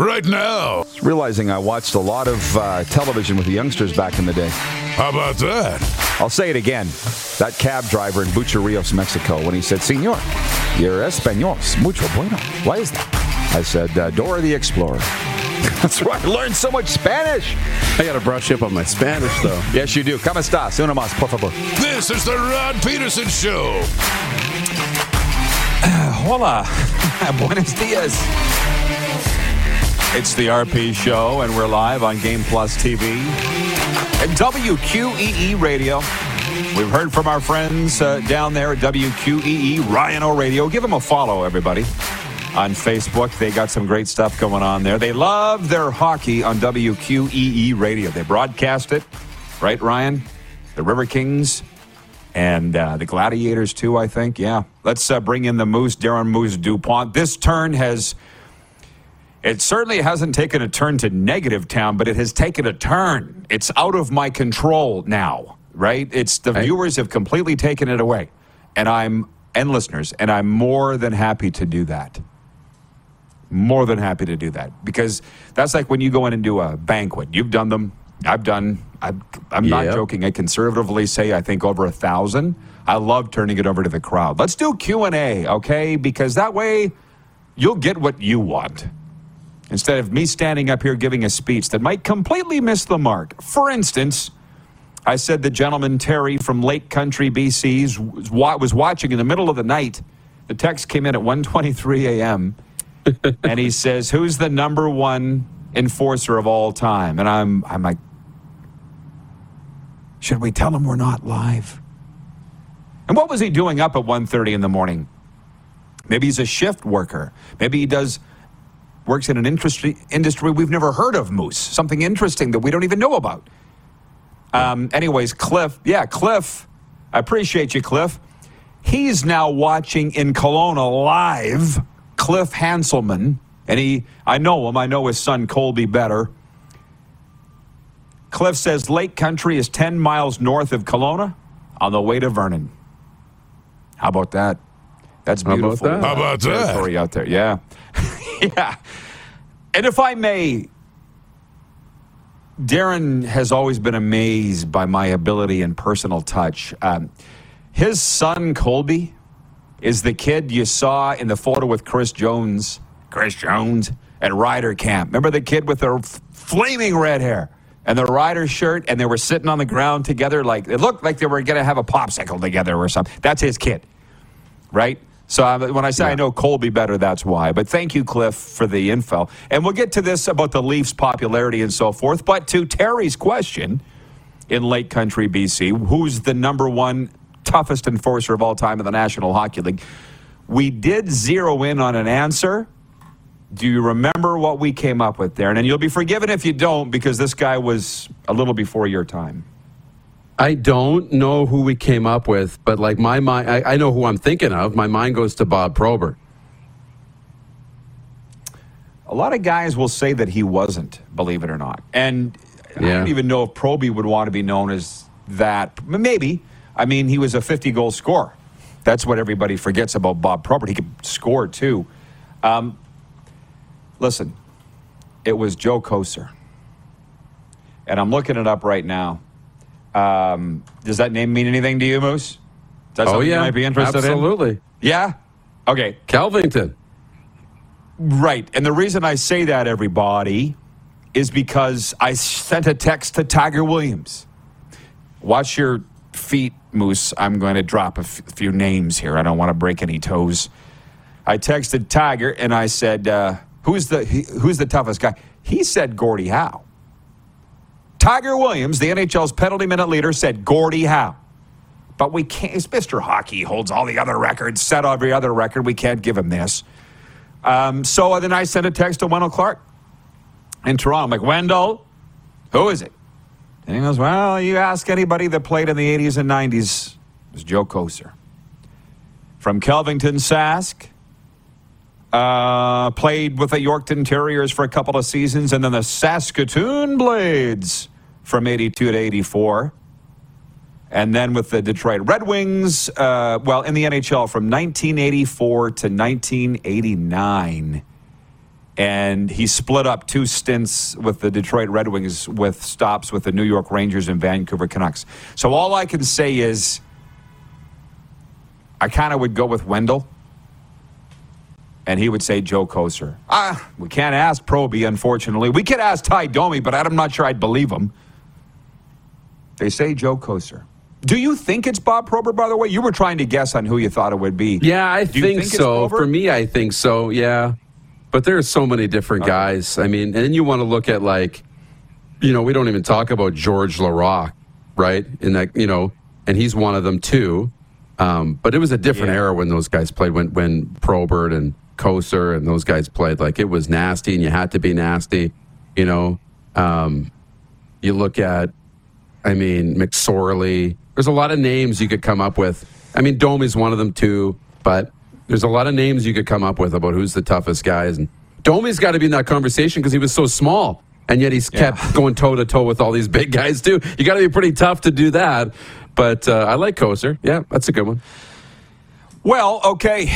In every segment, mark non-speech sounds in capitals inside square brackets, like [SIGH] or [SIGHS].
Right now. Realizing I watched a lot of uh, television with the youngsters back in the day. How about that? I'll say it again. That cab driver in Bucerias, Mexico, when he said, Senor, you're Espanol, mucho bueno. Why is that? I said, uh, Dora the Explorer. [LAUGHS] That's why I learned so much Spanish. I got to brush up on my Spanish, though. Yes, you do. ¿Cómo estás? Uno más, por favor. This is the Rod Peterson Show. [SIGHS] Hola. [LAUGHS] Buenos dias. It's the RP Show, and we're live on Game Plus TV and WQEE Radio. We've heard from our friends uh, down there at WQEE Ryan O Radio. Give them a follow, everybody, on Facebook. They got some great stuff going on there. They love their hockey on WQEE Radio. They broadcast it, right, Ryan? The River Kings and uh, the Gladiators, too, I think. Yeah. Let's uh, bring in the Moose, Darren Moose DuPont. This turn has. It certainly hasn't taken a turn to negative town, but it has taken a turn. It's out of my control now, right? It's the viewers have completely taken it away. And I'm, and listeners, and I'm more than happy to do that. More than happy to do that because that's like when you go in and do a banquet. You've done them. I've done. I'm, I'm not Yep. joking. I conservatively say I think over a thousand. I love turning it over to the crowd. Let's do Q and A, okay? Because that way, you'll get what you want instead of me standing up here giving a speech that might completely miss the mark. For instance, I said the gentleman Terry from Lake Country, BC, was was watching in the middle of the night. The text came in at 1:23 a.m. [LAUGHS] and he says, "Who's the number one enforcer of all time?" And I'm I'm like, "Should we tell him we're not live?" And what was he doing up at 1:30 in the morning? Maybe he's a shift worker. Maybe he does works in an industry industry we've never heard of, Moose. Something interesting that we don't even know about. Um, anyways, Cliff, yeah, Cliff, I appreciate you, Cliff. He's now watching in Kelowna live. Cliff Hanselman, and he, I know him. I know his son Colby better. Cliff says Lake Country is 10 miles north of Kelowna on the way to Vernon. How about that? That's How about beautiful. that? How about that? territory out there. Yeah. [LAUGHS] yeah. And if I may, Darren has always been amazed by my ability and personal touch. Um, his son, Colby, is the kid you saw in the photo with Chris Jones. Chris Jones at Rider Camp. Remember the kid with the f- flaming red hair and the Rider shirt, and they were sitting on the ground together like it looked like they were going to have a popsicle together or something. That's his kid right? So uh, when I say I know Colby better, that's why. But thank you, Cliff, for the info. And we'll get to this about the Leafs' popularity and so forth. But to Terry's question in Lake Country, BC, who's the number one toughest enforcer of all time in the National Hockey League? We did zero in on an answer. Do you remember what we came up with there? And you'll be forgiven if you don't, because this guy was a little before your time. I don't know who we came up with, but like my mind, I, I know who I'm thinking of. My mind goes to Bob Probert. A lot of guys will say that he wasn't, believe it or not. And I don't even know if Proby would want to be known as that. Maybe. I mean, he was a 50 goal scorer. That's what everybody forgets about Bob Probert. He could score too. Um, listen, it was Joe Kocur. And I'm looking it up right now. Um, does that name mean anything to you, Moose? Is that Oh yeah, you might be interested in? absolutely. Yeah? Okay, Kelvington. Right. And the reason I say that, everybody, is because I sent a text to Tiger Williams. Watch your feet, Moose. I'm going to drop a f- few names here. I don't want to break any toes. I texted Tiger and I said, uh, "Who's the he- Who's the toughest guy?" He said Gordie Howe. Tiger Williams, the NHL's penalty minute leader, said Gordie Howe. But we can't. Mr. Hockey holds all the other records, set every other record. We can't give him this. Um, so then I sent a text to Wendell Clark in Toronto. I'm like, Wendell, who is it? And he goes, Well, you ask anybody that played in the 80s and 90s. It was Joe Kocur. From Kelvington Sask. Uh, played with the Yorkton Terriers for a couple of seasons, and then the Saskatoon Blades from 82 to 84. And then with the Detroit Red Wings, uh, well, in the NHL from 1984 to 1989. And he split up two stints with the Detroit Red Wings with stops with the New York Rangers and Vancouver Canucks. So all I can say is I kind of would go with Wendell. And he would say Joe Kocur. Ah, we can't ask Proby, unfortunately. We could ask Ty Domi, but I'm not sure I'd believe him. They say Joe Kocur. Do you think it's Bob Probert, by the way? You were trying to guess on who you thought it would be. Yeah, I think, think so. For me, I think so. Yeah, but there's so many different guys. I mean, and you want to look at like, you know, we don't even talk about Georges Laraque, right? In that, you know, and he's one of them too. Um, but it was a different Yeah. era when those guys played. When when Probert and Kocur and those guys played, like it was nasty, and you had to be nasty. You know, um, you look at, I mean, McSorley. There's a lot of names you could come up with. I mean, Domi's one of them too, but there's a lot of names you could come up with about who's the toughest guys. And Domi's got to be in that conversation because he was so small, and yet he's kept going toe to toe with all these big [LAUGHS] guys too. You got to be pretty tough to do that. But uh, I like Kocur. Yeah, that's a good one. Well, okay.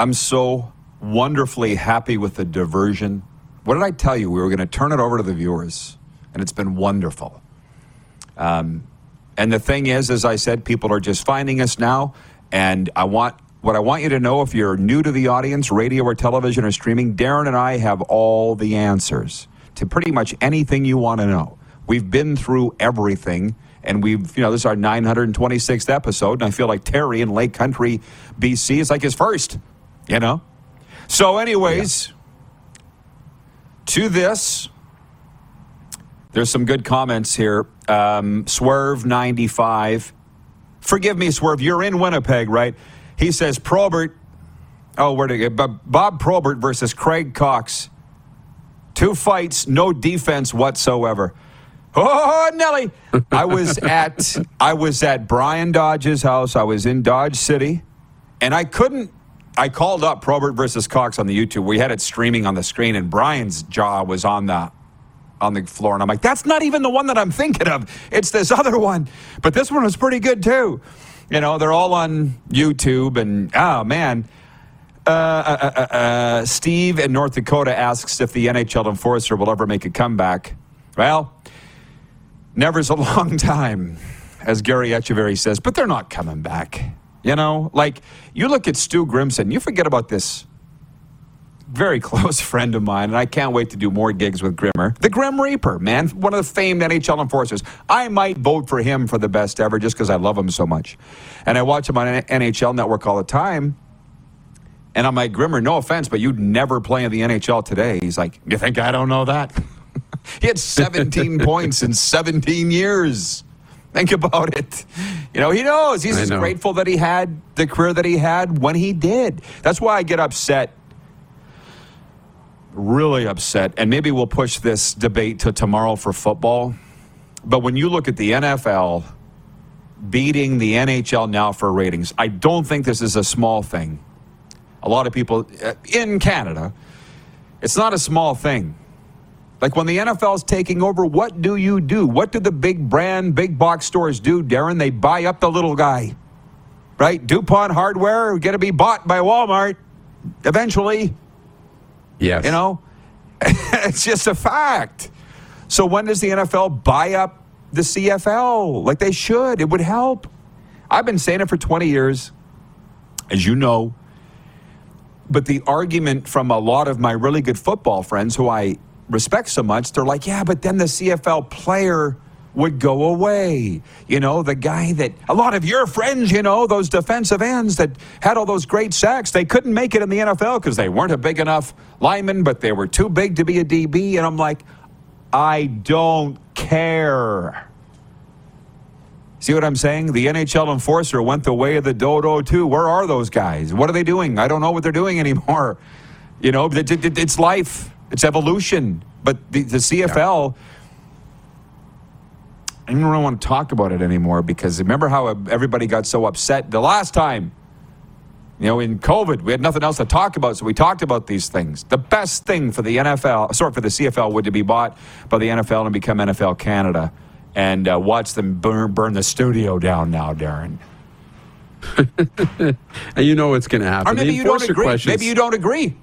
I'm so wonderfully happy with the diversion. What did I tell you? We were going to turn it over to the viewers, and it's been wonderful. Um, and the thing is, as I said, people are just finding us now, and I want what I want you to know if you're new to the audience, radio or television or streaming, Darren and I have all the answers to pretty much anything you want to know. We've been through everything, and we've, you know, this is our 926th episode, and I feel like Terry in Lake Country, BC is like his first, you know? So, anyways, to this, there's some good comments here. Um, Swerve 95. Forgive me, Swerve. You're in Winnipeg, right? He says Probert. Oh, where did it go? Bob Probert versus Craig Coxe. Two fights, no defense whatsoever. Oh, Nelly! I was [LAUGHS] at I was at Brian Dodge's house. I was in Dodge City, and I couldn't. I called up Probert versus Coxe on the YouTube. We had it streaming on the screen, and Brian's jaw was on the on the floor, and I'm like, that's not even the one that I'm thinking of. It's this other one. But this one was pretty good too. You know, they're all on YouTube, and oh man. Uh, uh, uh, uh, Steve in North Dakota asks if the NHL enforcer will ever make a comeback. Well, never's a [LAUGHS] long time, as Gary Echeverry says, but they're not coming back. You know, like you look at Stu Grimson, you forget about this very [LAUGHS] close friend of mine, and I can't wait to do more gigs with Grimmer. The Grim Reaper, man, one of the famed NHL enforcers. I might vote for him for the best ever just because I love him so much. And I watch him on NHL Network all the time. And I'm like, Grimmer, no offense, but you'd never play in the NHL today. He's like, You think I don't know that? [LAUGHS] he had 17 [LAUGHS] points in 17 years. Think [LAUGHS] about it. You know, he knows. He's know. grateful that he had the career that he had when he did. That's why I get upset really upset, and maybe we'll push this debate to tomorrow for football. But when you look at the NFL beating the NHL now for ratings, I don't think this is a small thing. A lot of people uh, in Canada, it's not a small thing. Like when the NFL is taking over, what do you do? What do the big brand, big box stores do, Darren? They buy up the little guy, right? DuPont hardware going to be bought by Walmart eventually. Yes. You know, [LAUGHS] it's just a fact. So when does the NFL buy up the CFL like they should? It would help. I've been saying it for 20 years. as you know. But the argument from a lot of my really good football friends who I respect so much, they're like, yeah, but then the CFL player would go away. You know, the guy that a lot of your friends, you know, those defensive ends that had all those great sacks, they couldn't make it in the NFL because they weren't a big enough lineman, but they were too big to be a DB. And I'm like, I don't care. See what I'm saying? The NHL enforcer went the way of the dodo too. Where are those guys? What are they doing? I don't know what they're doing [LAUGHS] anymore. You know, it, it, it's life, it's evolution. But the, the CFL, I don't really want to talk about it anymore because remember how everybody got so upset the last time? You know, in COVID, we had nothing else to talk about, so we talked about these things. The best thing for the NFL, sorry, for the CFL would to be bought by the NFL and become NFL Canada and uh, watch them burn, burn the studio down now, Darren. [LAUGHS] and you know what's going to happen. Or maybe you don't agree. Questions, maybe you don't agree.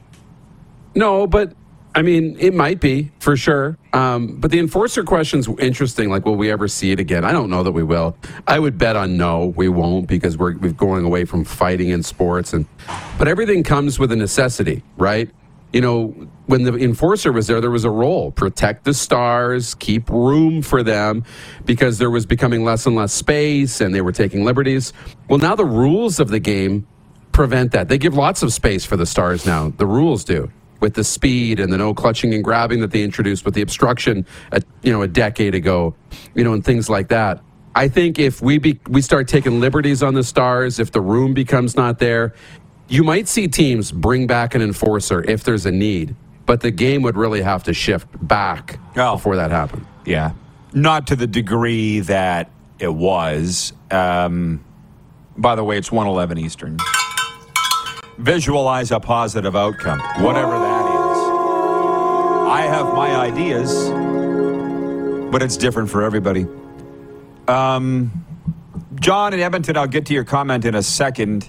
No, but I mean, it might be for sure. Um, but the enforcer question's interesting. Like, will we ever see it again? I don't know that we will. I would bet on no, we won't because we're, we're going away from fighting in sports. And but everything comes with a necessity, right? you know, when the enforcer was there, there was a role protect the stars, keep room for them because there was becoming less and less space and they were taking liberties. Well, now the rules of the game prevent that. They give lots of space for the stars now. The rules do with the speed and the no clutching and grabbing that they introduced with the obstruction, a, you know, a decade ago, you know, and things like that. I think if we be, we start taking liberties on the stars, if the room becomes not there, you might see teams bring back an enforcer if there's a need, but the game would really have to shift back oh. before that happened. Yeah. Not to the degree that it was. Um, by the way, it's 111 Eastern. Visualize a positive outcome, whatever that is. I have my ideas, but it's different for everybody. Um, John in Edmonton, I'll get to your comment in a second.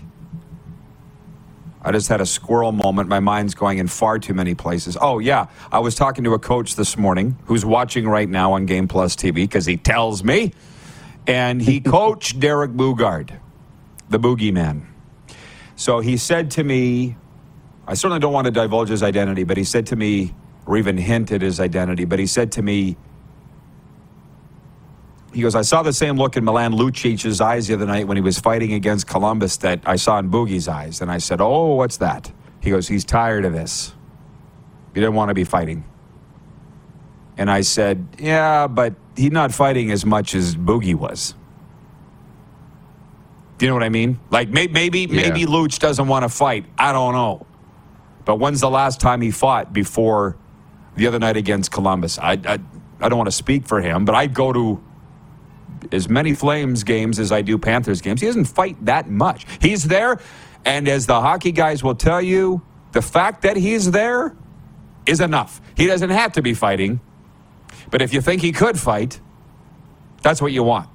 I just had a squirrel moment. My mind's going in far too many places. Oh, yeah. I was talking to a coach this morning who's watching right now on Game Plus TV because he tells me. And he [LAUGHS] coached Derek Boogaard, the boogeyman. So he said to me, I certainly don't want to divulge his identity, but he said to me, or even hint at his identity, but he said to me, he goes, I saw the same look in Milan Lucic's eyes the other night when he was fighting against Columbus that I saw in Boogie's eyes. And I said, Oh, what's that? He goes, He's tired of this. He didn't want to be fighting. And I said, Yeah, but he's not fighting as much as Boogie was. Do you know what I mean? Like maybe maybe, yeah. maybe Luch doesn't want to fight. I don't know. But when's the last time he fought before the other night against Columbus? I, I, I don't want to speak for him, but I'd go to as many Flames games as I do Panthers games. He doesn't fight that much. He's there, and as the hockey guys will tell you, the fact that he's there is enough. He doesn't have to be fighting, but if you think he could fight, that's what you want,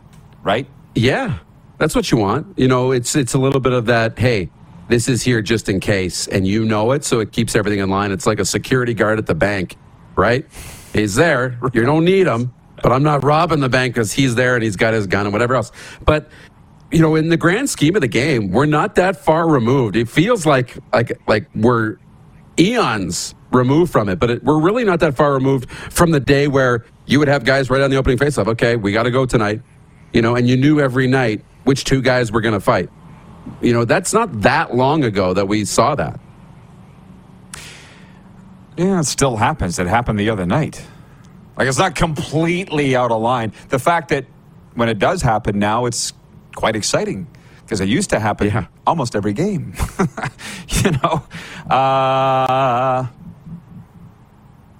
right? Yeah, that's what you want. You know, it's it's a little bit of that. Hey, this is here just in case, and you know it, so it keeps everything in line. It's like a security guard at the bank, right? He's there. You don't need him but I'm not robbing the bank because he's there and he's got his gun and whatever else. But you know, in the grand scheme of the game, we're not that far removed. It feels like like like we're eons removed from it, but it, we're really not that far removed from the day where you would have guys right on the opening faceoff. Okay, we got to go tonight, you know, and you knew every night which two guys were going to fight. You know, that's not that long ago that we saw that. Yeah, it still happens. It happened the other night. Like it's not completely out of line. The fact that when it does happen now, it's quite exciting because it used to happen yeah. almost every game. [LAUGHS] you know, uh,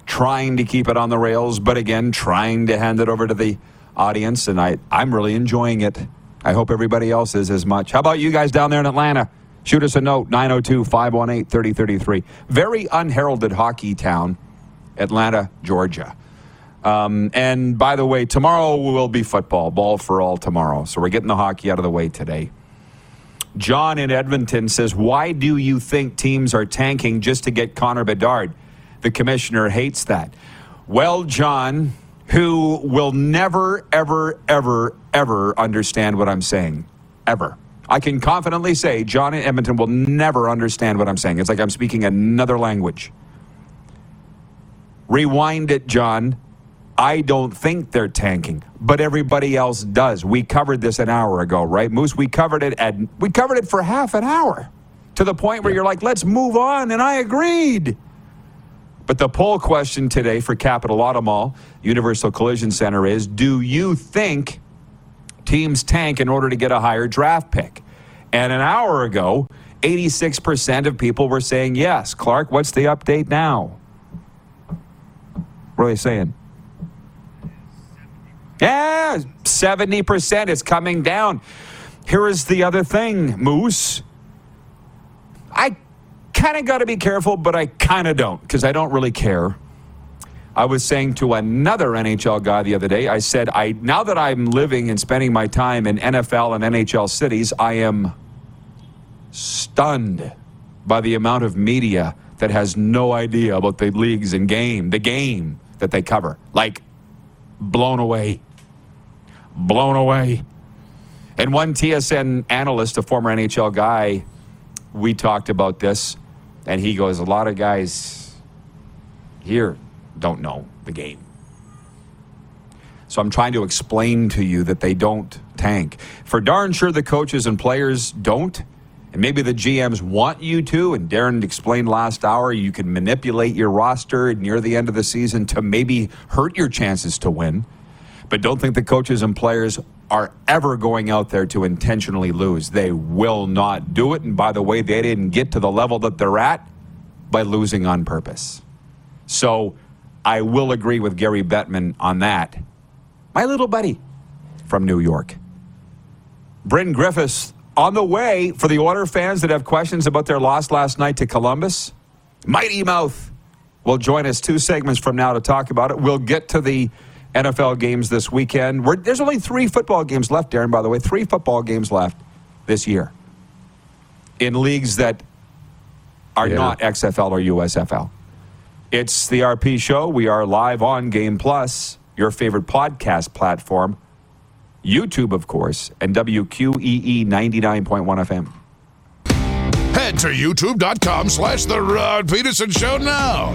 trying to keep it on the rails, but again, trying to hand it over to the audience, and I I'm really enjoying it. I hope everybody else is as much. How about you guys down there in Atlanta? Shoot us a note 902 518 3033. Very unheralded hockey town, Atlanta, Georgia. Um, and by the way, tomorrow will be football, ball for all tomorrow. So we're getting the hockey out of the way today. John in Edmonton says, Why do you think teams are tanking just to get Connor Bedard? The commissioner hates that. Well, John, who will never, ever, ever, ever understand what I'm saying. Ever. I can confidently say John in Edmonton will never understand what I'm saying. It's like I'm speaking another language. Rewind it, John. I don't think they're tanking, but everybody else does. We covered this an hour ago, right, Moose? We covered it at we covered it for half an hour to the point where you're like, let's move on, and I agreed. But the poll question today for Capital Auto Mall, Universal Collision Center is do you think teams tank in order to get a higher draft pick? And an hour ago, 86% of people were saying yes. Clark, what's the update now? What are they saying? Yeah, 70% is coming down. Here is the other thing, Moose. I kind of got to be careful, but I kind of don't because I don't really care. I was saying to another NHL guy the other day, I said, I now that I'm living and spending my time in NFL and NHL cities, I am stunned by the amount of media that has no idea about the leagues and game, the game that they cover. Like blown away. Blown away. And one TSN analyst, a former NHL guy, we talked about this, and he goes, A lot of guys here don't know the game. So I'm trying to explain to you that they don't tank. For darn sure, the coaches and players don't. And maybe the GMs want you to. And Darren explained last hour you can manipulate your roster near the end of the season to maybe hurt your chances to win. But don't think the coaches and players are ever going out there to intentionally lose. They will not do it. And by the way, they didn't get to the level that they're at by losing on purpose. So I will agree with Gary Bettman on that. My little buddy from New York. Bryn Griffiths on the way for the order fans that have questions about their loss last night to Columbus. Mighty Mouth will join us two segments from now to talk about it. We'll get to the NFL games this weekend. We're, there's only three football games left, Darren, by the way. Three football games left this year in leagues that are Yeah. not XFL or USFL. It's the RP show. We are live on Game Plus, your favorite podcast platform, YouTube, of course, and WQEE 99.1 FM. Head to youtube.com slash The Rod Peterson Show now.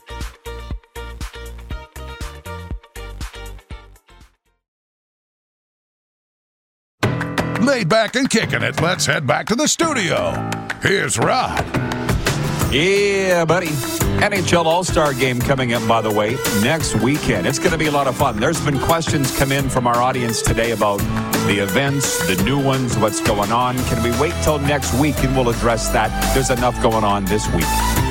Laid back and kicking it. Let's head back to the studio. Here's Rod. Yeah, buddy. NHL All Star game coming up, by the way, next weekend. It's going to be a lot of fun. There's been questions come in from our audience today about the events, the new ones, what's going on. Can we wait till next week and we'll address that? There's enough going on this week.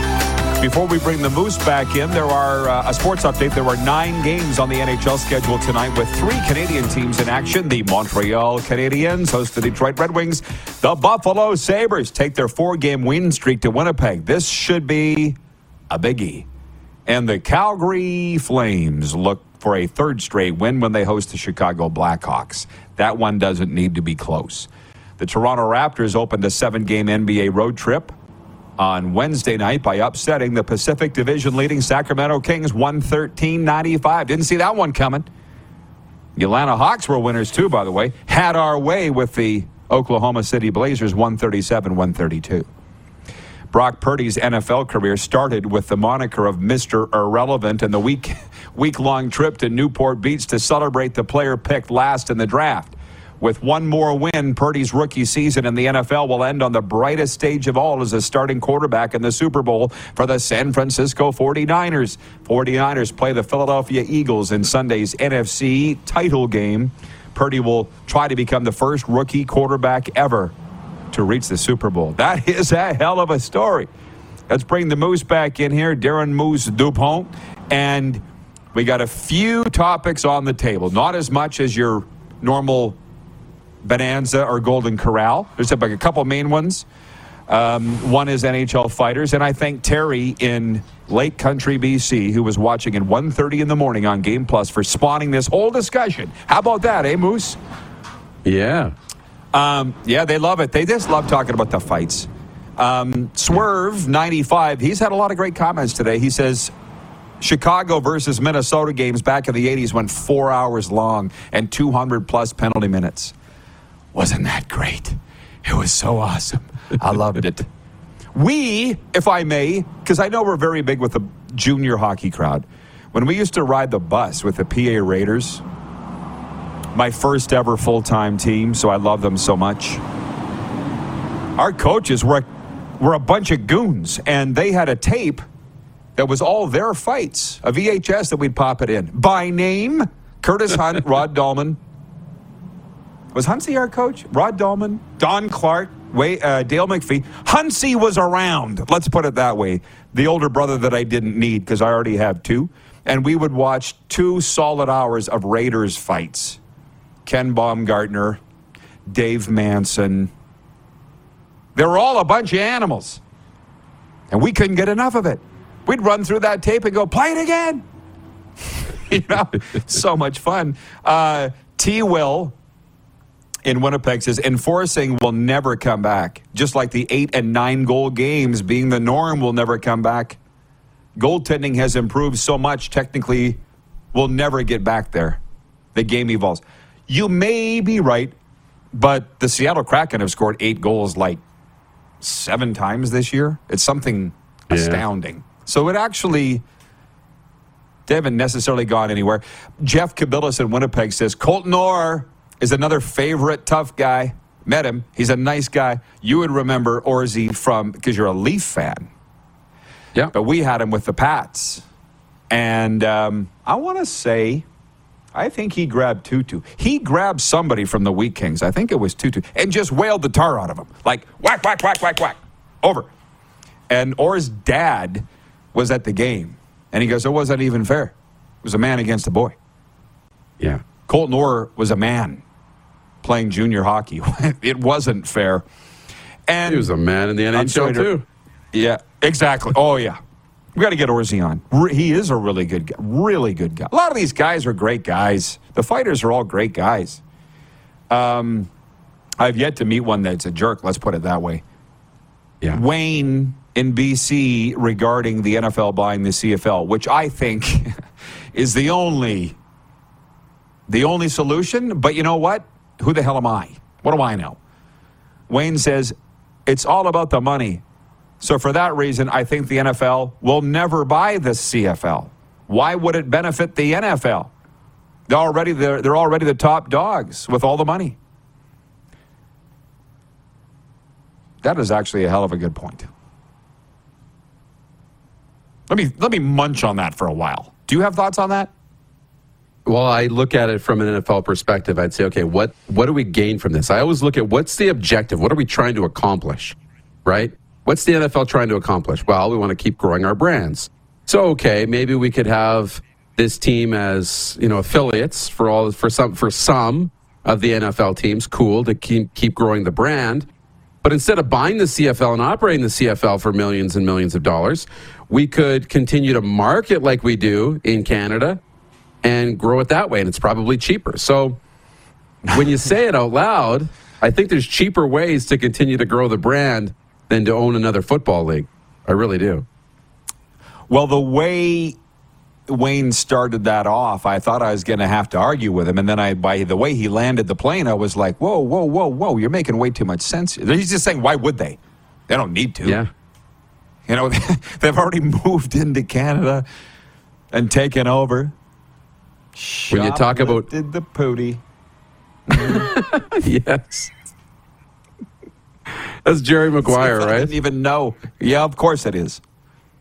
Before we bring the Moose back in, there are uh, a sports update. There are nine games on the NHL schedule tonight with three Canadian teams in action. The Montreal Canadiens host the Detroit Red Wings. The Buffalo Sabres take their four game win streak to Winnipeg. This should be a biggie. And the Calgary Flames look for a third straight win when they host the Chicago Blackhawks. That one doesn't need to be close. The Toronto Raptors opened a seven game NBA road trip on Wednesday night by upsetting the Pacific Division leading Sacramento Kings 113 95. Didn't see that one coming. The Atlanta Hawks were winners too, by the way. Had our way with the Oklahoma City Blazers 137 132. Brock Purdy's NFL career started with the moniker of Mr. Irrelevant and the week [LAUGHS] week long trip to Newport Beach to celebrate the player picked last in the draft. With one more win, Purdy's rookie season in the NFL will end on the brightest stage of all as a starting quarterback in the Super Bowl for the San Francisco 49ers. 49ers play the Philadelphia Eagles in Sunday's NFC title game. Purdy will try to become the first rookie quarterback ever to reach the Super Bowl. That [LAUGHS] is a hell of a story. Let's bring the Moose back in here, Darren Moose Dupont. And we got a few topics on the table, not as much as your normal Bonanza or Golden Corral. There's like a couple main ones. Um, one is NHL fighters, and I thank Terry in Lake Country, BC, who was watching at 1.30 in the morning on Game Plus for spawning this whole discussion. How about that, eh, Moose? Yeah. Um, yeah, they love it. They just love talking about the fights. Um, Swerve 95, he's had a lot of great comments today. He says, Chicago versus Minnesota games back in the 80s went four hours long and 200 plus penalty minutes. Wasn't that great? It was so awesome. I loved it. We, if I may, because I know we're very big with the junior hockey crowd, when we used to ride the bus with the PA Raiders, my first ever full time team, so I love them so much. Our coaches were, were a bunch of goons, and they had a tape that was all their fights, a VHS that we'd pop it in. By name, Curtis Hunt, [LAUGHS] Rod Dallman, was Huntsy our coach? Rod Dallman, Don Clark, Way, uh, Dale McFee. Huntsy was around. Let's put it that way. The older brother that I didn't need because I already have two. And we would watch two solid hours of Raiders fights. Ken Baumgartner, Dave Manson. They were all a bunch of animals. And we couldn't get enough of it. We'd run through that tape and go, play it again. [LAUGHS] you know, so much fun. Uh, T. Will, in Winnipeg says enforcing will never come back. Just like the eight and nine goal games being the norm will never come back. Goaltending has improved so much, technically, we'll never get back there. The game evolves. You may be right, but the Seattle Kraken have scored eight goals like seven times this year. It's something Yeah. astounding. So it actually. They haven't necessarily gone anywhere. Jeff Kabilis in Winnipeg says Colton Orr is another favorite tough guy. Met him. He's a nice guy. You would remember Orzy from because you're a Leaf fan, Yeah. but we had him with the Pats, and um, I want to say, I think he grabbed Tutu. He grabbed somebody from the Wheat Kings. I think it was Tutu, and just wailed the tar out of him, like whack, whack, whack, whack, whack, over. And Orr's dad was at the game, and he goes, "It wasn't even fair. It was a man against a boy." Yeah. Colton Orr was a man playing junior hockey. [LAUGHS] it wasn't fair. And He was a man in the I'm sorry NHL, too. Yeah, exactly. Oh yeah, we got to get Orzi on. He is a really good guy. Really good guy. A lot of these guys are great guys. The fighters are all great guys. Um, I've yet to meet one that's a jerk. Let's put it that way. Yeah. Wayne in BC regarding the NFL buying the CFL, which I think [LAUGHS] is the only the only solution. But you know what? Who the hell am I? What do I know? Wayne says it's all about the money. So for that reason, I think the NFL will never buy the CFL. Why would it benefit the NFL? They're already they're, they're already the top dogs with all the money. That is actually a hell of a good point. Let me let me munch on that for a while. Do you have thoughts on that? Well, I look at it from an NFL perspective. I'd say, okay, what what do we gain from this? I always look at what's the objective? What are we trying to accomplish? Right? What's the NFL trying to accomplish? Well, we want to keep growing our brands. So, okay, maybe we could have this team as you know affiliates for all for some for some of the NFL teams. Cool to keep keep growing the brand. But instead of buying the CFL and operating the CFL for millions and millions of dollars, we could continue to market like we do in Canada and grow it that way, and it's probably cheaper. So when you say it out loud, I think there's cheaper ways to continue to grow the brand than to own another football league. I really do. Well, the way Wayne started that off, I thought I was going to have to argue with him, and then I, by the way he landed the plane, I was like, "Whoa, whoa, whoa, whoa! You're making way too much sense." He's just saying, "Why would they? They don't need to." Yeah. You know, [LAUGHS] they've already [LAUGHS] moved into Canada and taken over. When you talk about did the pooty. [LAUGHS] yes. That's Jerry Maguire, I right? didn't even know. Yeah, of course it is.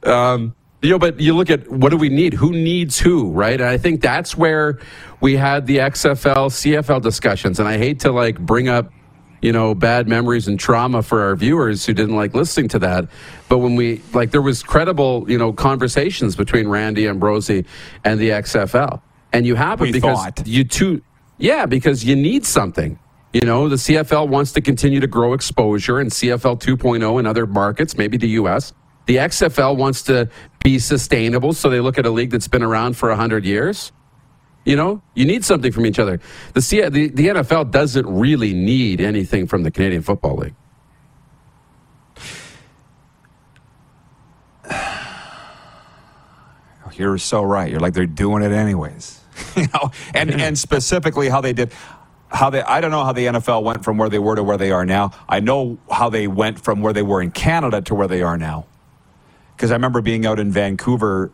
Um, you know, but you look at what do we need? Who needs who, right? And I think that's where we had the XFL, CFL discussions. And I hate to like bring up, you know, bad memories and trauma for our viewers who didn't like listening to that. But when we like, there was credible, you know, conversations between Randy Ambrosie and the XFL, and you have it We because thought. you two, yeah, because you need something. You know, the CFL wants to continue to grow exposure and CFL 2.0 in other markets, maybe the U.S. The XFL wants to be sustainable, so they look at a league that's been around for 100 years. You know, you need something from each other. The, C- the, the NFL doesn't really need anything from the Canadian Football League. You're so right. You're like they're doing it anyways. [LAUGHS] you know, and and specifically how they did how they I don't know how the NFL went from where they were to where they are now. I know how they went from where they were in Canada to where they are now. Cuz I remember being out in Vancouver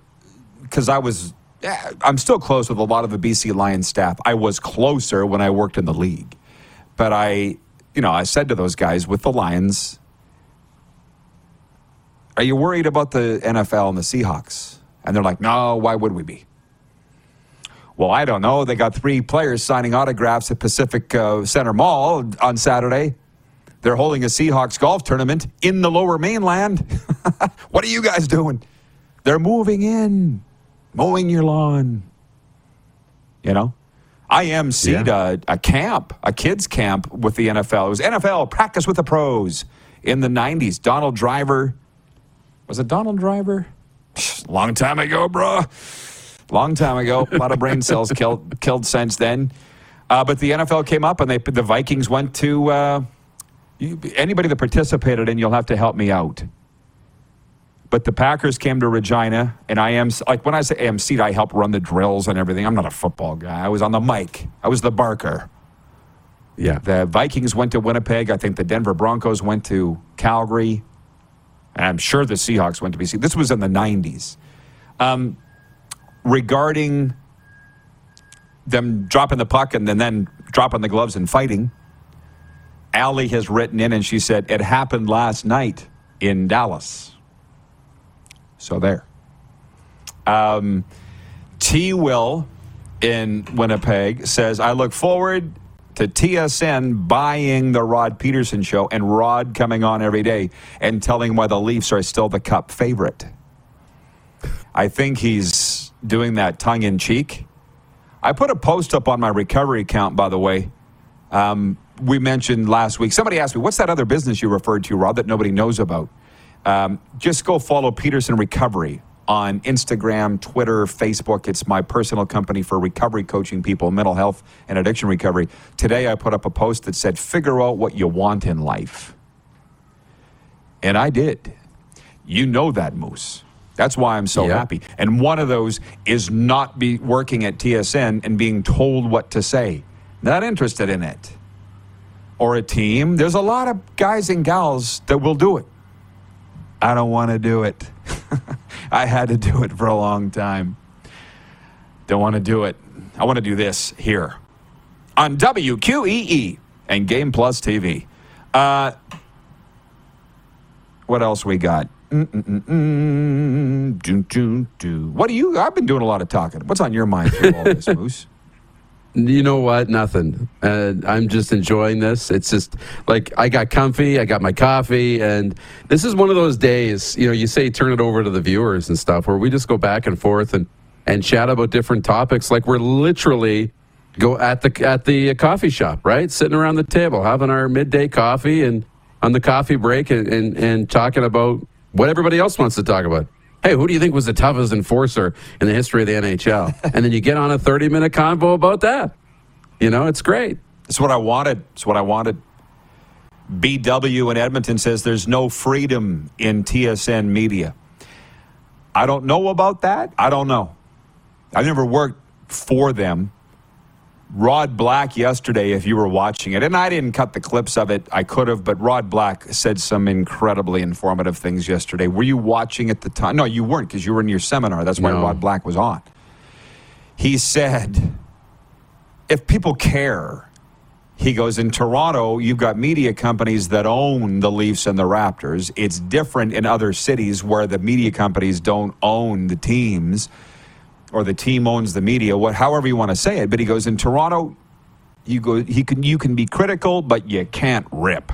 cuz I was eh, I'm still close with a lot of the BC Lions staff. I was closer when I worked in the league. But I you know, I said to those guys with the Lions, are you worried about the NFL and the Seahawks? And they're like, no, why would we be? Well, I don't know. They got three players signing autographs at Pacific uh, Center Mall on Saturday. They're holding a Seahawks golf tournament in the lower mainland. [LAUGHS] what are you guys doing? They're moving in, mowing your lawn. You know? I emceed a, a camp, a kids' camp with the NFL. It was NFL practice with the pros in the 90s. Donald Driver. Was it Donald Driver? Long time ago, bro. Long time ago. A lot of brain cells killed [LAUGHS] killed since then. Uh, but the NFL came up and they the Vikings went to uh, you, anybody that participated in. you'll have to help me out. But the Packers came to Regina, and I am like when I say AMC, I help run the drills and everything. I'm not a football guy. I was on the mic. I was the barker. Yeah. The Vikings went to Winnipeg. I think the Denver Broncos went to Calgary. I'm sure the Seahawks went to BC. This was in the 90s. Um, regarding them dropping the puck and then, then dropping the gloves and fighting, Allie has written in and she said, It happened last night in Dallas. So there. Um, T. Will in Winnipeg says, I look forward to TSN buying the Rod Peterson show and Rod coming on every day and telling why the Leafs are still the cup favorite. I think he's doing that tongue in cheek. I put a post up on my recovery account, by the way. Um, we mentioned last week, somebody asked me, What's that other business you referred to, Rod, that nobody knows about? Um, just go follow Peterson Recovery on Instagram, Twitter, Facebook. It's my personal company for recovery coaching people, mental health and addiction recovery. Today I put up a post that said, Figure out what you want in life. And I did. You know that, Moose. That's why I'm so happy. And one of those is not be working at TSN and being told what to say. Not interested in it. Or a team. There's a lot of guys and gals that will do it. I don't want to do it. [LAUGHS] I had to do it for a long time. Don't want to do it. I want to do this here on WQEE and Game Plus TV. Uh, what else we got? Mm-mm-mm-mm. Do, do, do. What do you? I've been doing a lot of talking. What's on your mind through all this, [LAUGHS] Moose? You know what? Nothing. Uh, I'm just enjoying this. It's just like I got comfy, I got my coffee, and this is one of those days. You know, you say turn it over to the viewers and stuff, where we just go back and forth and and chat about different topics. Like we're literally go at the at the coffee shop, right? Sitting around the table, having our midday coffee, and on the coffee break, and and, and talking about what everybody else wants to talk about. Hey, who do you think was the toughest enforcer in the history of the NHL? and then you get on a 30 minute convo about that. You know, it's great. It's what I wanted. It's what I wanted. BW in Edmonton says there's no freedom in TSN media. I don't know about that. I don't know. I've never worked for them. Rod Black yesterday, if you were watching it, and I didn't cut the clips of it, I could have, but Rod Black said some incredibly informative things yesterday. Were you watching at the time? No, you weren't because you were in your seminar. That's why No. Rod Black was on. He said, if people care, he goes, in Toronto, you've got media companies that own the Leafs and the Raptors. It's different in other cities where the media companies don't own the teams or the team owns the media, what however you want to say it. But he goes, in Toronto, you go he can you can be critical, but you can't rip.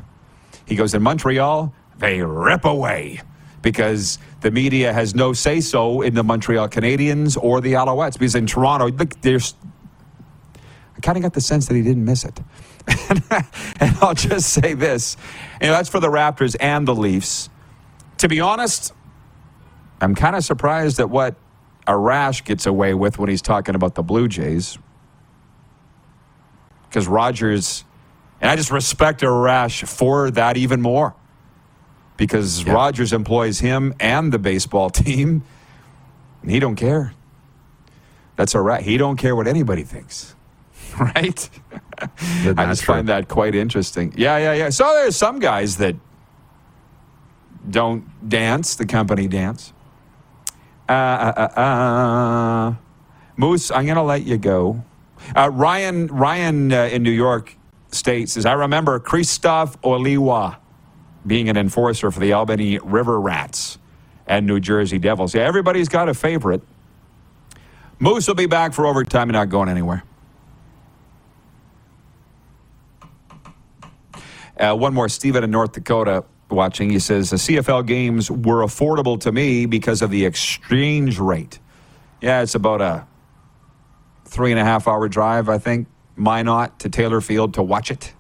He goes, in Montreal, they rip away. Because the media has no say so in the Montreal Canadiens or the Alouettes. Because in Toronto, look, there's I kind of got the sense that he didn't miss it. [LAUGHS] and I'll just say this. You know, that's for the Raptors and the Leafs. To be honest, I'm kind of surprised at what Arash gets away with when he's talking about the Blue Jays. Because Rogers, and I just respect Arash for that even more. Because Rogers employs him and the baseball [LAUGHS] team, and he don't care. That's all right. He don't care what anybody thinks. [LAUGHS] Right? I just true? find that quite interesting. Yeah, yeah, yeah. So there's some guys that don't dance, the company dance. Uh, uh, uh, uh. Moose, I'm going to let you go. Uh, Ryan, Ryan uh, in New York State says, I remember Krzysztof Oliwa being an enforcer for the Albany River Rats and New Jersey Devils. Yeah, everybody's got a favorite. Moose will be back for overtime and not going anywhere. Uh, one more, Steven in North Dakota watching. He says the CFL games were affordable to me because of the exchange rate. Yeah, it's about a three and a half hour drive, I think, Minot to Taylor Field to watch it.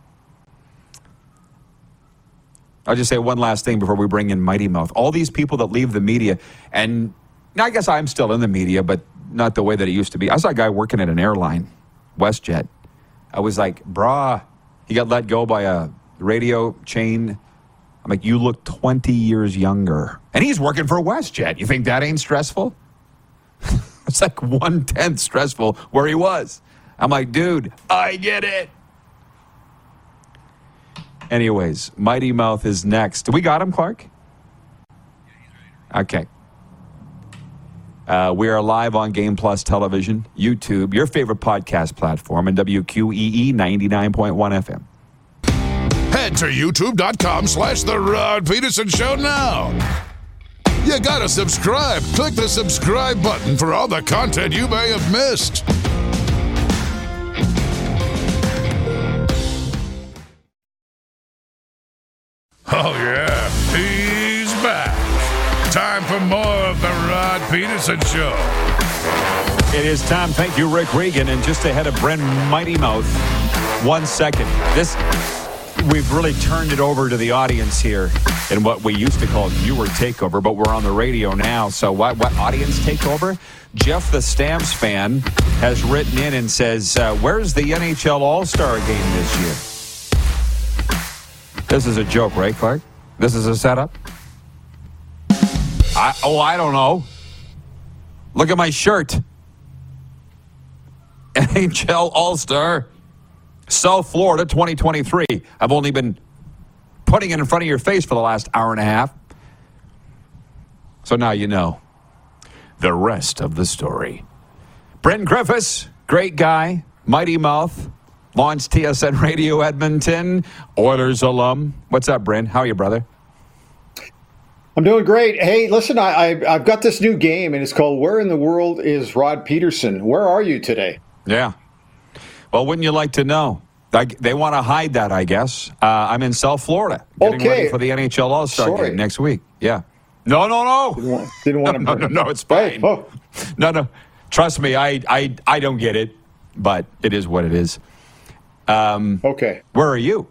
I'll just say one last thing before we bring in Mighty Mouth. All these people that leave the media, and I guess I'm still in the media, but not the way that it used to be. I saw a guy working at an airline, WestJet. I was like, brah, he got let go by a radio chain. I'm like, you look 20 years younger. And he's working for WestJet. You think that ain't stressful? [LAUGHS] it's like one tenth stressful where he was. I'm like, dude, I get it. Anyways, Mighty Mouth is next. We got him, Clark? Okay. Uh, we are live on Game Plus Television, YouTube, your favorite podcast platform, and WQEE 99.1 FM. To youtube.com slash The Rod Peterson Show now. You gotta subscribe. Click the subscribe button for all the content you may have missed. Oh, yeah, he's back. Time for more of The Rod Peterson Show. It is time. Thank you, Rick Regan. And just ahead of Bryn Mighty Mouth, one second. This we've really turned it over to the audience here in what we used to call viewer takeover, but we're on the radio now. So what what audience takeover? Jeff the Stamps fan has written in and says, uh, "Where's the NHL All Star game this year?" This is a joke, right, Clark? This is a setup. I, oh, I don't know. Look at my shirt. [LAUGHS] NHL All Star, South Florida 2023. I've only been putting it in front of your face for the last hour and a half. So now you know the rest of the story. Bryn Griffiths, great guy, Mighty Mouth, launched TSN Radio Edmonton, Oilers alum. What's up, Bryn? How are you, brother? I'm doing great. Hey, listen, I, I I've got this new game, and it's called "Where in the World is Rod Peterson?" Where are you today? Yeah. Well, wouldn't you like to know? I, they want to hide that, I guess. Uh, I'm in South Florida, getting Okay. ready for the NHL All Star game next week. Yeah. No, no, no. Didn't want didn't want [LAUGHS] to. No, no, no. It's Hey, fine. oh, No, no. Trust me, I, I, I don't get it, but it is what it is. Um, okay. where are you?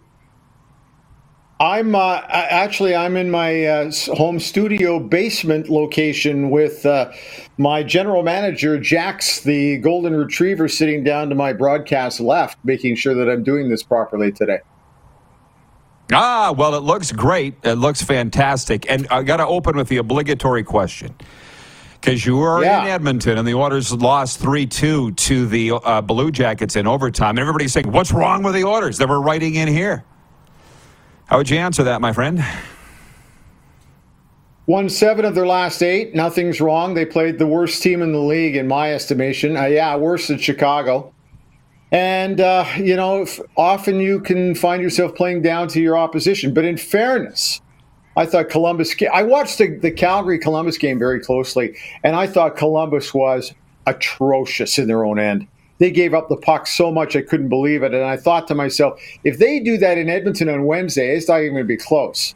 I'm uh, actually I'm in my uh, home studio basement location with uh, my general manager Jax, the golden retriever, sitting down to my broadcast left, making sure that I'm doing this properly today. Ah, well, it looks great. It looks fantastic, and I got to open with the obligatory question because you were yeah. in Edmonton and the Oilers lost 3 2 to the uh, Blue Jackets in overtime. And everybody's saying, What's wrong with the Oilers? They were writing in here. How would you answer that, my friend? Won seven of their last eight. Nothing's wrong. They played the worst team in the league, in my estimation. Uh, yeah, worse than Chicago. And, uh, you know, often you can find yourself playing down to your opposition. But in fairness, I thought Columbus, I watched the, the Calgary Columbus game very closely, and I thought Columbus was atrocious in their own end they gave up the puck so much I couldn't believe it. And I thought to myself, if they do that in Edmonton on Wednesday, it's not even going to be close.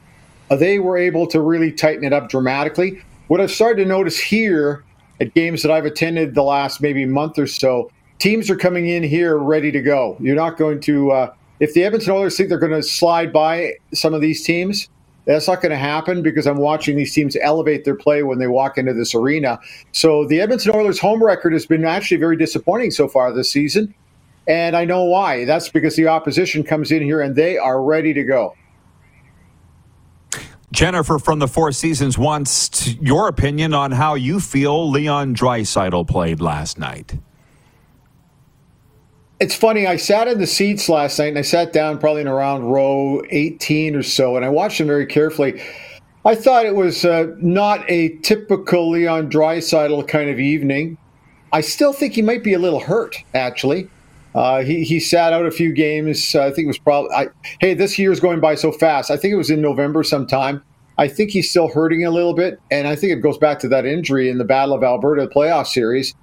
Uh, they were able to really tighten it up dramatically. What I've started to notice here at games that I've attended the last maybe month or so, teams are coming in here ready to go. You're not going to, uh, if the Edmonton Oilers think they're going to slide by some of these teams, that's not going to happen because I'm watching these teams elevate their play when they walk into this arena. So the Edmonton Oilers' home record has been actually very disappointing so far this season. And I know why. That's because the opposition comes in here and they are ready to go. Jennifer from the Four Seasons wants your opinion on how you feel Leon Draisaitl played last night it's funny. I sat in the seats last night and I sat down probably in around row 18 or so, and I watched him very carefully. I thought it was uh, not a typical Leon Draisaitl kind of evening. I still think he might be a little hurt, actually. Uh, he, he sat out a few games. Uh, I think it was probably, I, hey, this year's going by so fast. I think it was in November sometime. I think he's still hurting a little bit. And I think it goes back to that injury in the Battle of Alberta playoff series.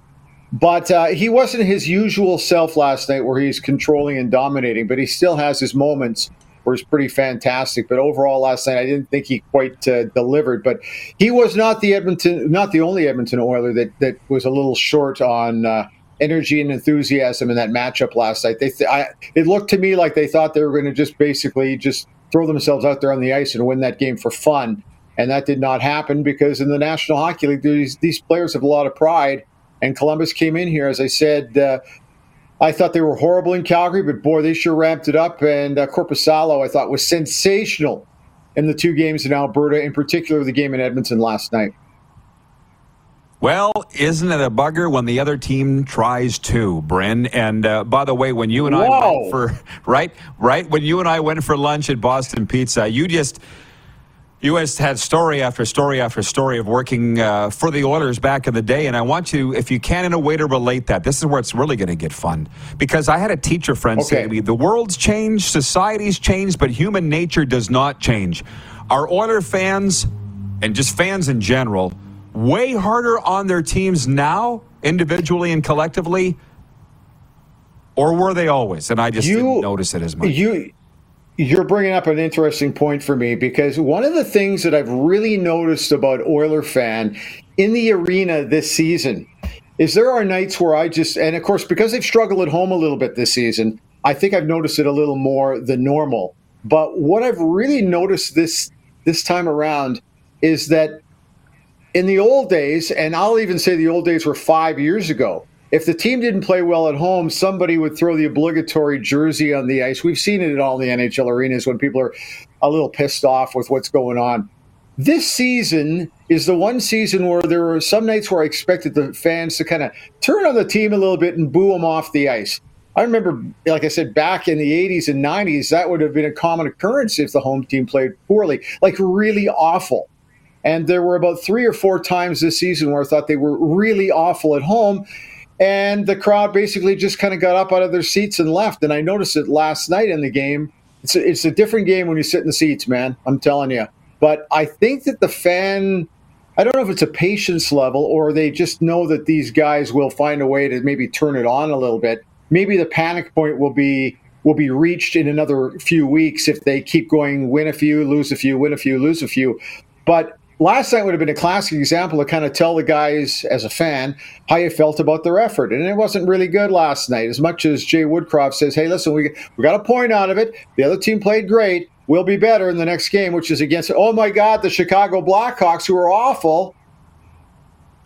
But uh, he wasn't his usual self last night where he's controlling and dominating, but he still has his moments where he's pretty fantastic. But overall, last night, I didn't think he quite uh, delivered. But he was not the Edmonton, not the only Edmonton Oiler that, that was a little short on uh, energy and enthusiasm in that matchup last night. They, th- I, it looked to me like they thought they were going to just basically just throw themselves out there on the ice and win that game for fun. And that did not happen because in the National Hockey League, these, these players have a lot of pride and Columbus came in here, as I said. Uh, I thought they were horrible in Calgary, but boy, they sure ramped it up. And uh, Korpisalo, I thought, was sensational in the two games in Alberta, in particular the game in Edmonton last night. Well, isn't it a bugger when the other team tries to, Bryn? And uh, by the way, when you and Whoa. I went for [LAUGHS] right, right, when you and I went for lunch at Boston Pizza, you just you has had story after story after story of working uh, for the Oilers back in the day, and I want you, if you can, in a way to relate that. This is where it's really going to get fun because I had a teacher friend okay. say to me, "The world's changed, society's changed, but human nature does not change." Our Oiler fans and just fans in general, way harder on their teams now, individually and collectively, or were they always? And I just you, didn't notice it as much. You you're bringing up an interesting point for me because one of the things that I've really noticed about Oiler fan in the arena this season is there are nights where I just, and of course, because they've struggled at home a little bit this season, I think I've noticed it a little more than normal. But what I've really noticed this this time around is that in the old days, and I'll even say the old days were five years ago, if the team didn't play well at home, somebody would throw the obligatory jersey on the ice. We've seen it in all the NHL arenas when people are a little pissed off with what's going on. This season is the one season where there were some nights where I expected the fans to kind of turn on the team a little bit and boo them off the ice. I remember, like I said, back in the 80s and 90s, that would have been a common occurrence if the home team played poorly, like really awful. And there were about three or four times this season where I thought they were really awful at home and the crowd basically just kind of got up out of their seats and left. And I noticed it last night in the game. It's a, it's a different game when you sit in the seats, man. I'm telling you. But I think that the fan, I don't know if it's a patience level or they just know that these guys will find a way to maybe turn it on a little bit. Maybe the panic point will be will be reached in another few weeks if they keep going win a few, lose a few, win a few, lose a few. But last night would have been a classic example to kind of tell the guys as a fan how you felt about their effort. And it wasn't really good last night. As much as Jay Woodcroft says, hey, listen, we, we got a point out of it. The other team played great. we'll be better in the next game, which is against, oh my God, the Chicago Blackhawks, who are awful.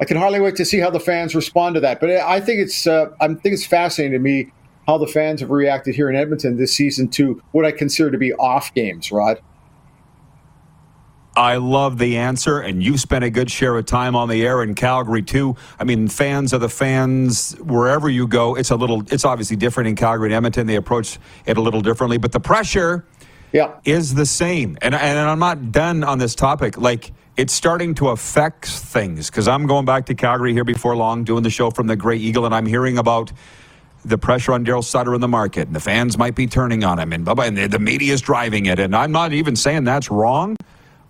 I can hardly wait to see how the fans respond to that. But I think it's uh, I think it's fascinating to me how the fans have reacted here in Edmonton this season to what I consider to be off games. Rod. I love the answer, and you spent a good share of time on the air in Calgary too. I mean, fans are the fans wherever you go. It's a little, it's obviously different in Calgary and Edmonton. They approach it a little differently, but the pressure, yeah, is the same. And and I'm not done on this topic. Like it's starting to affect things because I'm going back to Calgary here before long, doing the show from the Grey Eagle, and I'm hearing about the pressure on Daryl Sutter in the market, and the fans might be turning on him, and, and the media is driving it. And I'm not even saying that's wrong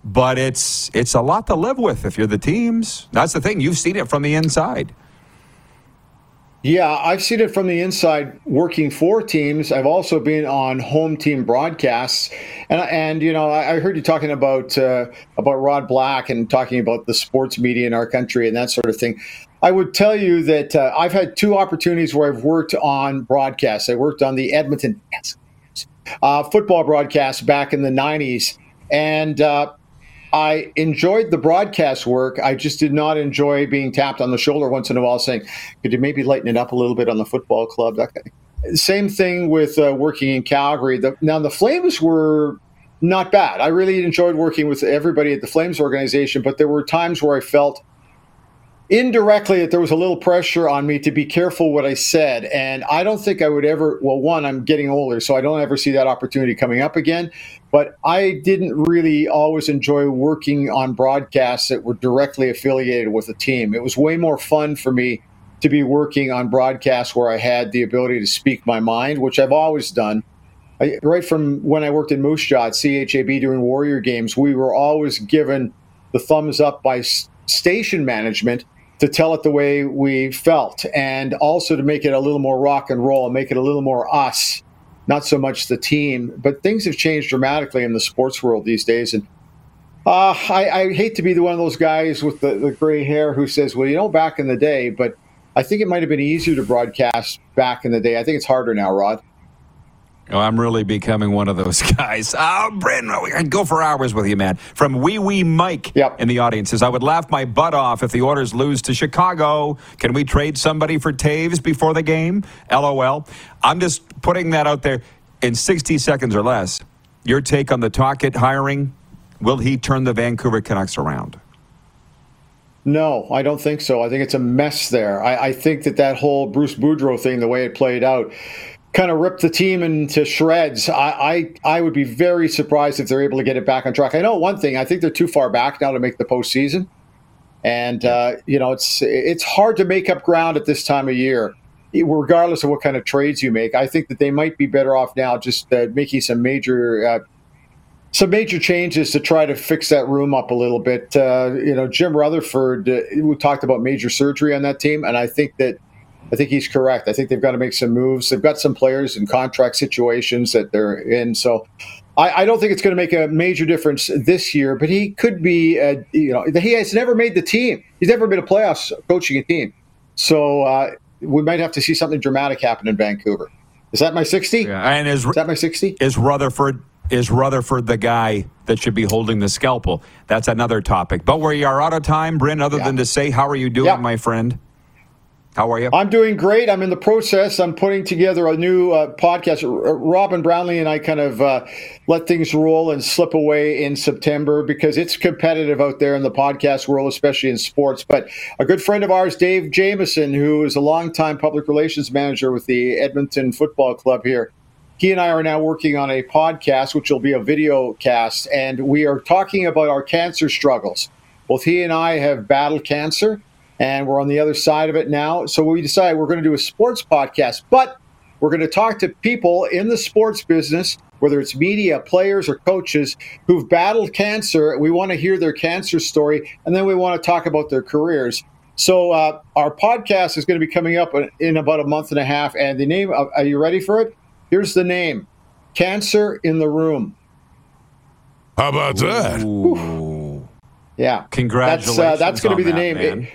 but it's it's a lot to live with if you're the teams. That's the thing. You've seen it from the inside. Yeah, I've seen it from the inside working for teams. I've also been on home team broadcasts, and and you know I heard you talking about uh, about Rod Black and talking about the sports media in our country and that sort of thing. I would tell you that uh, I've had two opportunities where I've worked on broadcasts. I worked on the Edmonton uh, football broadcast back in the '90s, and uh, I enjoyed the broadcast work. I just did not enjoy being tapped on the shoulder once in a while, saying, "Could you maybe lighten it up a little bit on the football club?" Of. Same thing with uh, working in Calgary. The, now the Flames were not bad. I really enjoyed working with everybody at the Flames organization, but there were times where I felt indirectly that there was a little pressure on me to be careful what I said. And I don't think I would ever, well, one, I'm getting older, so I don't ever see that opportunity coming up again. But I didn't really always enjoy working on broadcasts that were directly affiliated with a team. It was way more fun for me to be working on broadcasts where I had the ability to speak my mind, which I've always done. I, right from when I worked in Moose Jaw at CHAB during Warrior games, we were always given the thumbs up by station management to tell it the way we felt and also to make it a little more rock and roll and make it a little more us, not so much the team. But things have changed dramatically in the sports world these days. And uh, I, I, hate to be the one of those guys with the, the gray hair who says, well, you know, back in the day, but I think it might have been easier to broadcast back in the day. I think it's harder now, Rod. Oh, I'm really becoming one of those [LAUGHS] guys. Oh, Bryn, I'd go for hours with you, man. From Wee Wee Mike yep. in the audience says, I would laugh my butt off if the Oilers lose to Chicago. Can we trade somebody for Toews before the game? LOL. I'm just putting that out there in 60 seconds or less. Your take on the Tocchet hiring? Will he turn the Vancouver Canucks around? No, I don't think so. I think it's a mess there. I, I think that that whole Bruce Boudreau thing, the way it played out, kind of rip the team into shreds. I, I, I would be very surprised if they're able to get it back on track. I know one thing. I think they're too far back now to make the postseason, and uh, you know it's it's hard to make up ground at this time of year, regardless of what kind of trades you make. I think that they might be better off now just uh, making some major. Uh, some major changes to try to fix that room up a little bit. Uh, you know, Jim Rutherford, uh, we talked about major surgery on that team, and I think that I think he's correct. I think they've got to make some moves. They've got some players in contract situations that they're in. So I, I don't think it's going to make a major difference this year, but he could be, uh, you know, he has never made the team. He's never been a playoffs coaching a team. So uh, we might have to see something dramatic happen in Vancouver. Is that my 60? Yeah. And is, is that my 60? Is Rutherford is Rutherford the guy that should be holding the scalpel? That's another topic. But we are out of time, Bryn, other yeah. than to say, how are you doing, yeah. my friend? How are you? I'm doing great. I'm in the process. I'm putting together a new uh, podcast. Robin Brownlee and I kind of uh, let things roll and slip away in September because it's competitive out there in the podcast world, especially in sports. But a good friend of ours, Dave Jameson, who is a longtime public relations manager with the Edmonton Football Club here, he and I are now working on a podcast, which will be a video cast, and we are talking about our cancer struggles. Both he and I have battled cancer and we're on the other side of it now. So we decided we're going to do a sports podcast, but we're going to talk to people in the sports business, whether it's media, players, or coaches who've battled cancer. We want to hear their cancer story, and then we want to talk about their careers. So uh, our podcast is going to be coming up in about a month and a half, and the name. Are you ready for it? Here's the name: Cancer in the Room. How about that? Ooh. Yeah, congratulations. That's, uh, that's going to be the that, name. It, well,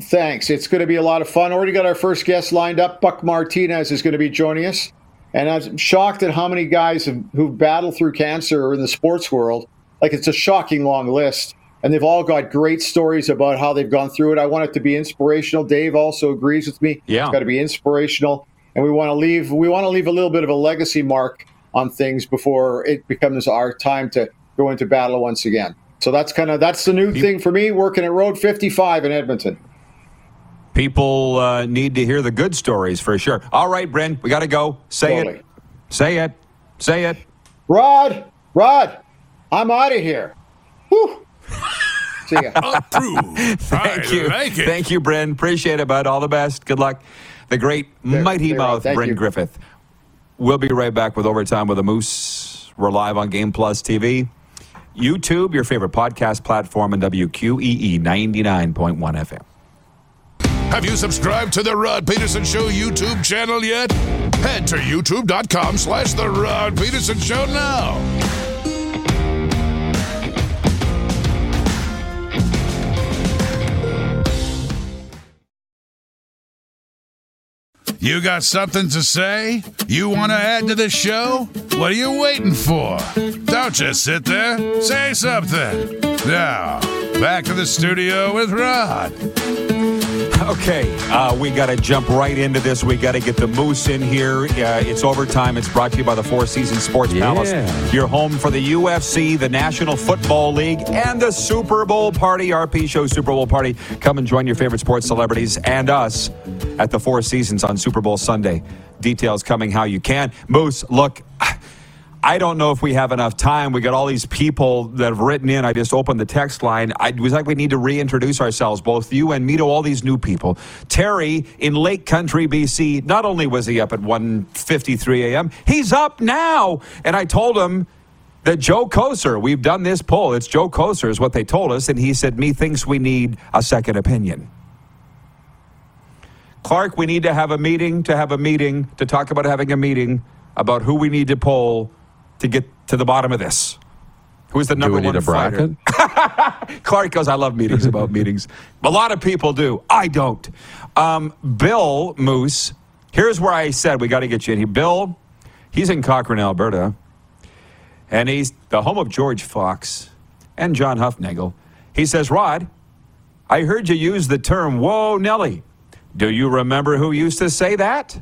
thanks. It's going to be a lot of fun. Already got our first guest lined up. Buck Martinez is going to be joining us. And I'm shocked at how many guys have, who've battled through cancer in the sports world. Like it's a shocking long list. And they've all got great stories about how they've gone through it. I want it to be inspirational. Dave also agrees with me. Yeah. It's got to be inspirational. And we want to leave we want to leave a little bit of a legacy mark on things before it becomes our time to go into battle once again. So that's kind of that's the new thing for me working at Road 55 in Edmonton. People uh, need to hear the good stories for sure. All right, Bryn, we got to go. Say Totally. it. Say it. Say it. Rod, Rod, I'm out of here. Whew. [LAUGHS] See ya. Approved. [LAUGHS] Thank I you. like. Thank you, Bryn. Appreciate it, bud. All the best. Good luck. The great mighty there, Rod. mouth, Thank Bryn you. Griffith. We'll be right back with Overtime with the Moose. We're live on Game Plus TV. YouTube, your favorite podcast platform, and WQEE 99.1 FM. Have you subscribed to the Rod Peterson Show YouTube channel yet? Head to youtube.com slash the Rod Peterson Show now. You got something to say? You want to add to the show? What are you waiting for? Don't just sit there. Say something. Now, back to the studio with Rod. [LAUGHS] Okay, uh, we got to jump right into this. We got to get the Moose in here. Uh, it's overtime. It's brought to you by the Four Seasons Sports Yeah. Palace. Your home for the UFC, the National Football League, and the Super Bowl party. RP Show Super Bowl party. Come and join your favorite sports celebrities and us at the Four Seasons on Super Bowl Sunday. Details coming how you can. Moose, look. I don't know if we have enough time. We got all these people that have written in. I just opened the text line. I was like we need to reintroduce ourselves, both you and me, to all these new people. Terry in Lake Country, BC. Not only was he up at 1:53 a.m., he's up now. And I told him that Joe Kocur. We've done this poll. It's Joe Kocur is what they told us, and he said, "Me thinks we need a second opinion." Clark, we need to have a meeting to have a meeting to talk about having a meeting about who we need to poll to get to the bottom of this. Who's the Do number we need one a fighter? bracket? [LAUGHS] Clark goes, I love meetings about [LAUGHS] meetings. A lot of people do. I don't. Um, Bill Moose, here's where I said we got to get you in here. Bill, he's in Cochrane, Alberta, and he's the home of George Fox and John Hufnagel. He says, Rod, I heard you use the term, whoa, Nelly. Do you remember who used to say that?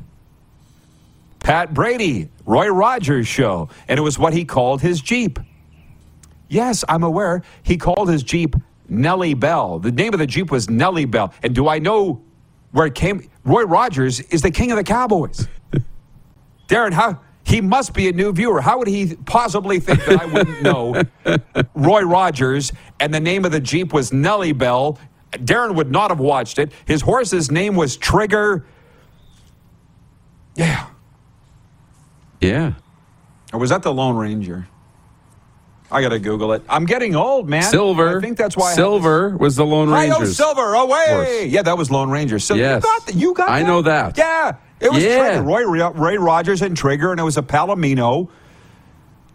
Pat Brady, Roy Rogers show, and it was what he called his Jeep. Yes, I'm aware. He called his Jeep Nellie Bell. The name of the Jeep was Nellie Bell. And do I know where it came? Roy Rogers is the king of the Cowboys. [LAUGHS] Darren, how he must be a new viewer. How would he possibly think that I wouldn't [LAUGHS] know Roy Rogers and the name of the Jeep was Nellie Bell? Darren would not have watched it. His horse's name was Trigger. Yeah. Yeah. Or was that the Lone Ranger? I gotta Google it. I'm getting old, man. Silver. I think that's why. I Silver was the Lone Ranger. Oh, Silver away. Yeah, that was Lone Ranger. So Yes. you got that. You got. I that? know that. Yeah, it was Yeah. Trigger. Roy Ray Rogers and Trigger, and it was a Palomino.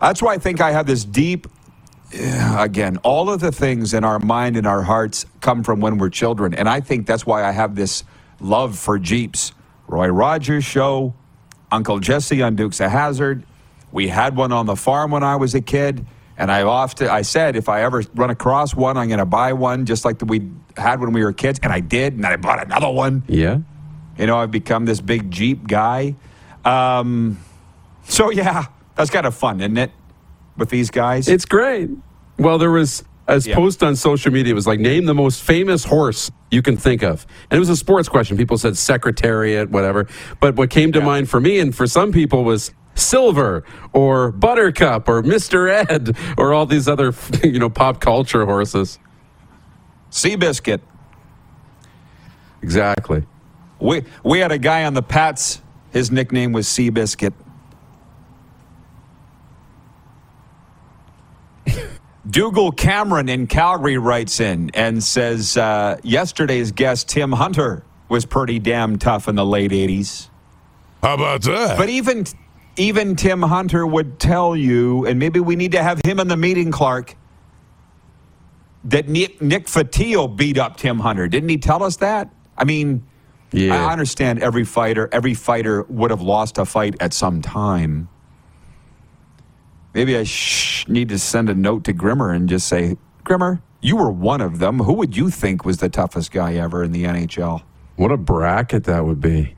That's why I think I have this deep. Again, all of the things in our mind and our hearts come from when we're children, and I think that's why I have this love for Jeeps. Roy Rogers show, Uncle Jesse on Dukes of Hazzard. We had one on the farm when I was a kid, and I often I said if I ever run across one, I'm going to buy one, just like we had when we were kids, and I did, and then I bought another one. Yeah. You know, I've become this big Jeep guy. Um, so yeah, that's kind of fun, isn't it? With these guys, It's great. Well, there was a Yeah. post on social media. It was like, name the most famous horse you can think of. And it was a sports question. People said Secretariat, whatever. But what came to mind for me and for some people was Silver or Buttercup or Mr. Ed or all these other, [LAUGHS] you know, pop culture horses. Seabiscuit. Exactly. We we had a guy on the Pats. His nickname was Seabiscuit. Dougal Cameron in Calgary writes in and says uh, yesterday's guest Tim Hunter was pretty damn tough in the late '80s. How about that? But even even Tim Hunter would tell you, and maybe we need to have him in the meeting, Clark, that Nick, Nick Fatillo beat up Tim Hunter. Didn't he tell us that? I mean, Yeah. I understand every fighter, every fighter would have lost a fight at some time. Maybe I sh- need to send a note to Grimmer and just say, Grimmer, you were one of them. Who would you think was the toughest guy ever in the NHL? What a bracket that would be.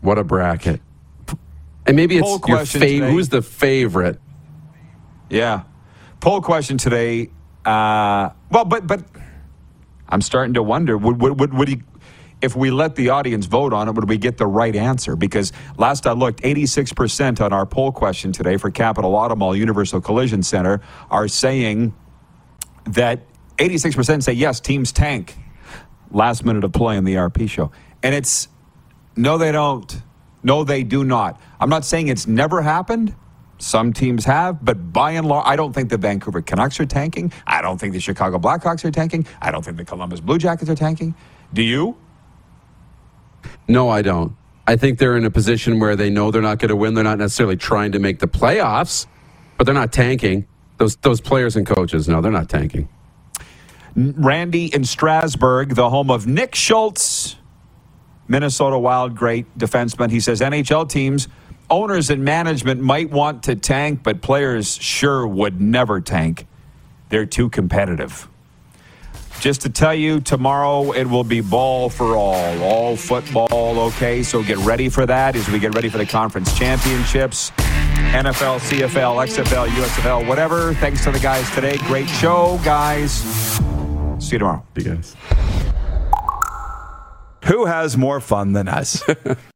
What a bracket. And maybe Poll it's your question fav- who's the favorite? Yeah. Poll question today. Uh, well, but but I'm starting to wonder would would would, would he if we let the audience vote on it, would we get the right answer? Because last I looked, 86% on our poll question today for Capital Automall Universal Collision Center are saying that 86% say yes, teams tank. Last minute of play in the RP show. And it's no, they don't. No, they do not. I'm not saying it's never happened. Some teams have, but by and large, I don't think the Vancouver Canucks are tanking. I don't think the Chicago Blackhawks are tanking. I don't think the Columbus Blue Jackets are tanking. Do you? No, I don't. I think they're in a position where they know they're not going to win. They're not necessarily trying to make the playoffs, but they're not tanking. Those those players and coaches, no, they're not tanking. Randy in Strasbourg, the home of Nick Schultz, Minnesota Wild great defenseman. He says NHL teams, owners and management might want to tank, but players sure would never tank. They're too competitive. Just to tell you, tomorrow it will be ball for all, all football, okay? So get ready for that as we get ready for the conference championships. NFL, CFL, XFL, USFL, whatever. Thanks to the guys today. Great show, guys. See you tomorrow. You guys. Who has more fun than us? [LAUGHS]